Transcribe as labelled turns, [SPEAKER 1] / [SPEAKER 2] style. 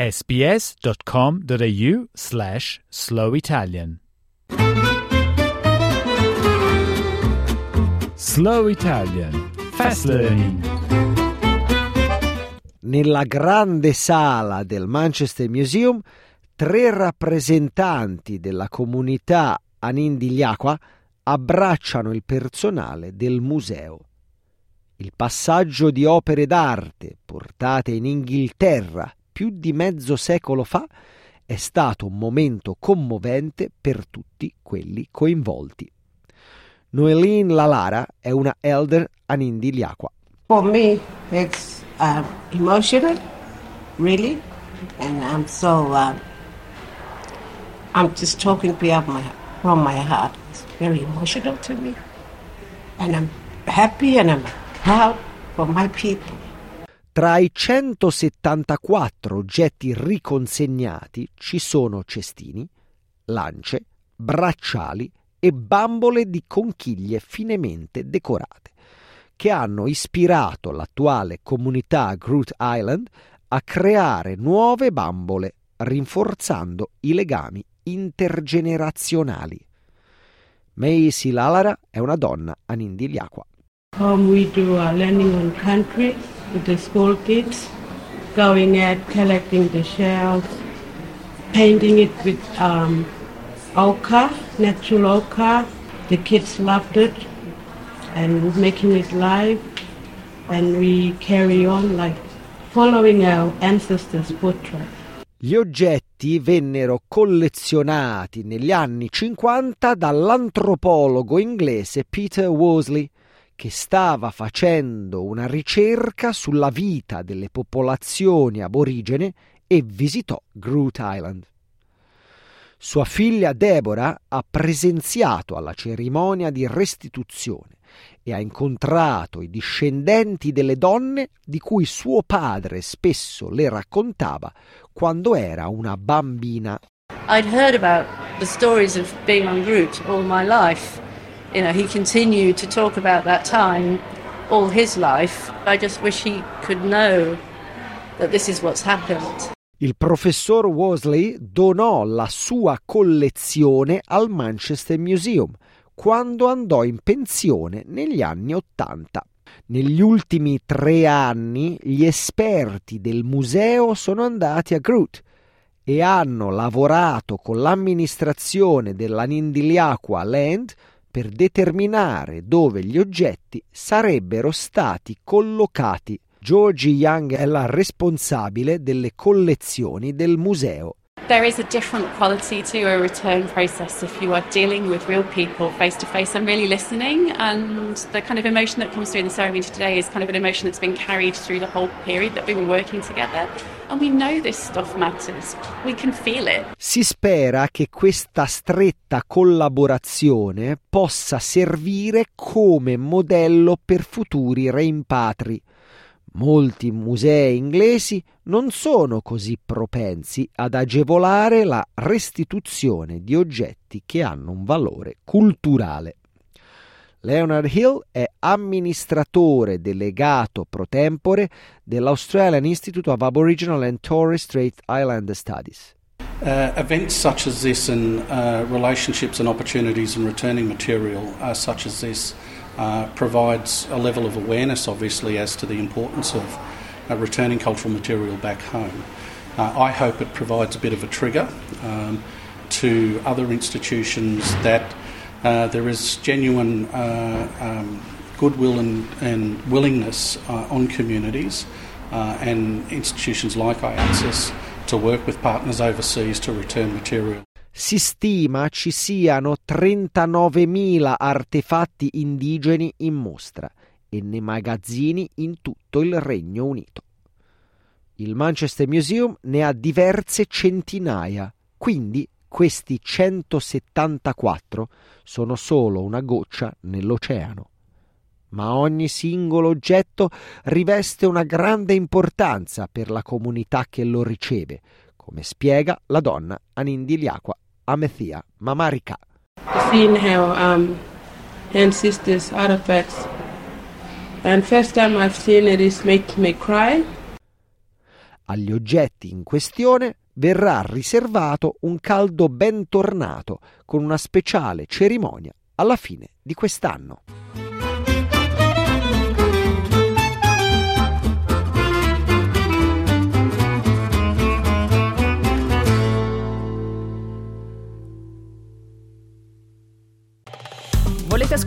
[SPEAKER 1] sbs.com.au slash slow Italian. Slow Italian Fast Learning
[SPEAKER 2] Nella grande sala del Manchester Museum tre rappresentanti della comunità Anindiliaqua abbracciano il personale del museo. Il passaggio di opere d'arte portate in Inghilterra più di mezzo secolo fa è stato un momento commovente per tutti quelli coinvolti. Noeline Lalara è una elder Anindiliaqua.
[SPEAKER 3] For me, it's uh, emotional, really, and I'm so uh, I'm just talking my, from my heart. It's very emotional to me, and I'm happy and I'm proud for my people.
[SPEAKER 2] Tra i 174 oggetti riconsegnati ci sono cestini, lance, bracciali e bambole di conchiglie finemente decorate, che hanno ispirato l'attuale comunità Groot Island a creare nuove bambole, rinforzando i legami intergenerazionali. Macy Lalara è una donna anindiliaqua.
[SPEAKER 3] Um, we do a learning on country with the school kids, going out, collecting the shells, painting it with um, ochre, natural ochre. The kids loved it and making it live. And we carry on like following our ancestors' portrait.
[SPEAKER 2] Gli oggetti vennero collezionati negli anni 50 dall'antropologo inglese Peter Worsley che stava facendo una ricerca sulla vita delle popolazioni aborigene e visitò Groot Island. Sua figlia Deborah ha presenziato alla cerimonia di restituzione e ha incontrato i discendenti delle donne di cui suo padre spesso le raccontava quando era una bambina.
[SPEAKER 4] I'd heard about the stories of being on Groot all my life. You know, he continued to talk about that time all his life. I just wish he could know that this is what's happened.
[SPEAKER 2] Il professor Worsley donò la sua collezione al Manchester Museum quando andò in pensione negli anni Ottanta. Negli ultimi tre anni gli esperti del museo sono andati a Groot e hanno lavorato con l'amministrazione della Nindiliaqua Land per determinare dove gli oggetti sarebbero stati collocati. Georgie Young è la responsabile delle collezioni del museo.
[SPEAKER 5] There is a different quality to a return process if you are dealing with real people face to face and really listening. And the kind of emotion that comes through in the ceremony today is kind of an emotion that's been carried through the whole period that we've been working together. And we know this stuff matters. We can feel it.
[SPEAKER 2] Si spera che questa stretta collaborazione possa servire come modello per futuri reimpatri Molti musei inglesi non sono così propensi ad agevolare la restituzione di oggetti che hanno un valore culturale. Leonard Hill è amministratore delegato pro tempore dell'Australian Institute of Aboriginal and Torres Strait Islander Studies.
[SPEAKER 6] Uh, events such as this and uh, relationships and opportunities and returning material uh, such as this uh, provides a level of awareness, obviously, as to the importance of uh, returning cultural material back home. Uh, I hope it provides a bit of a trigger um, to other institutions that uh, there is genuine uh, um, goodwill and, and willingness on communities and institutions like IACSIS to work with partners overseas to return material.
[SPEAKER 2] Si stima ci siano 39.000 artefatti indigeni in mostra e nei magazzini in tutto il Regno Unito. Il Manchester Museum ne ha diverse centinaia, Quindi questi 174 sono solo una goccia nell'oceano. Ma ogni singolo oggetto riveste una grande importanza per la comunità che lo riceve, come spiega la donna Anindiliaqua Amethia Mamarika.
[SPEAKER 3] Seeing how um, ancestors' artifacts, and first time I've seen it is make me cry.
[SPEAKER 2] Agli oggetti in questione verrà riservato un caldo ben tornato con una speciale cerimonia alla fine di quest'anno.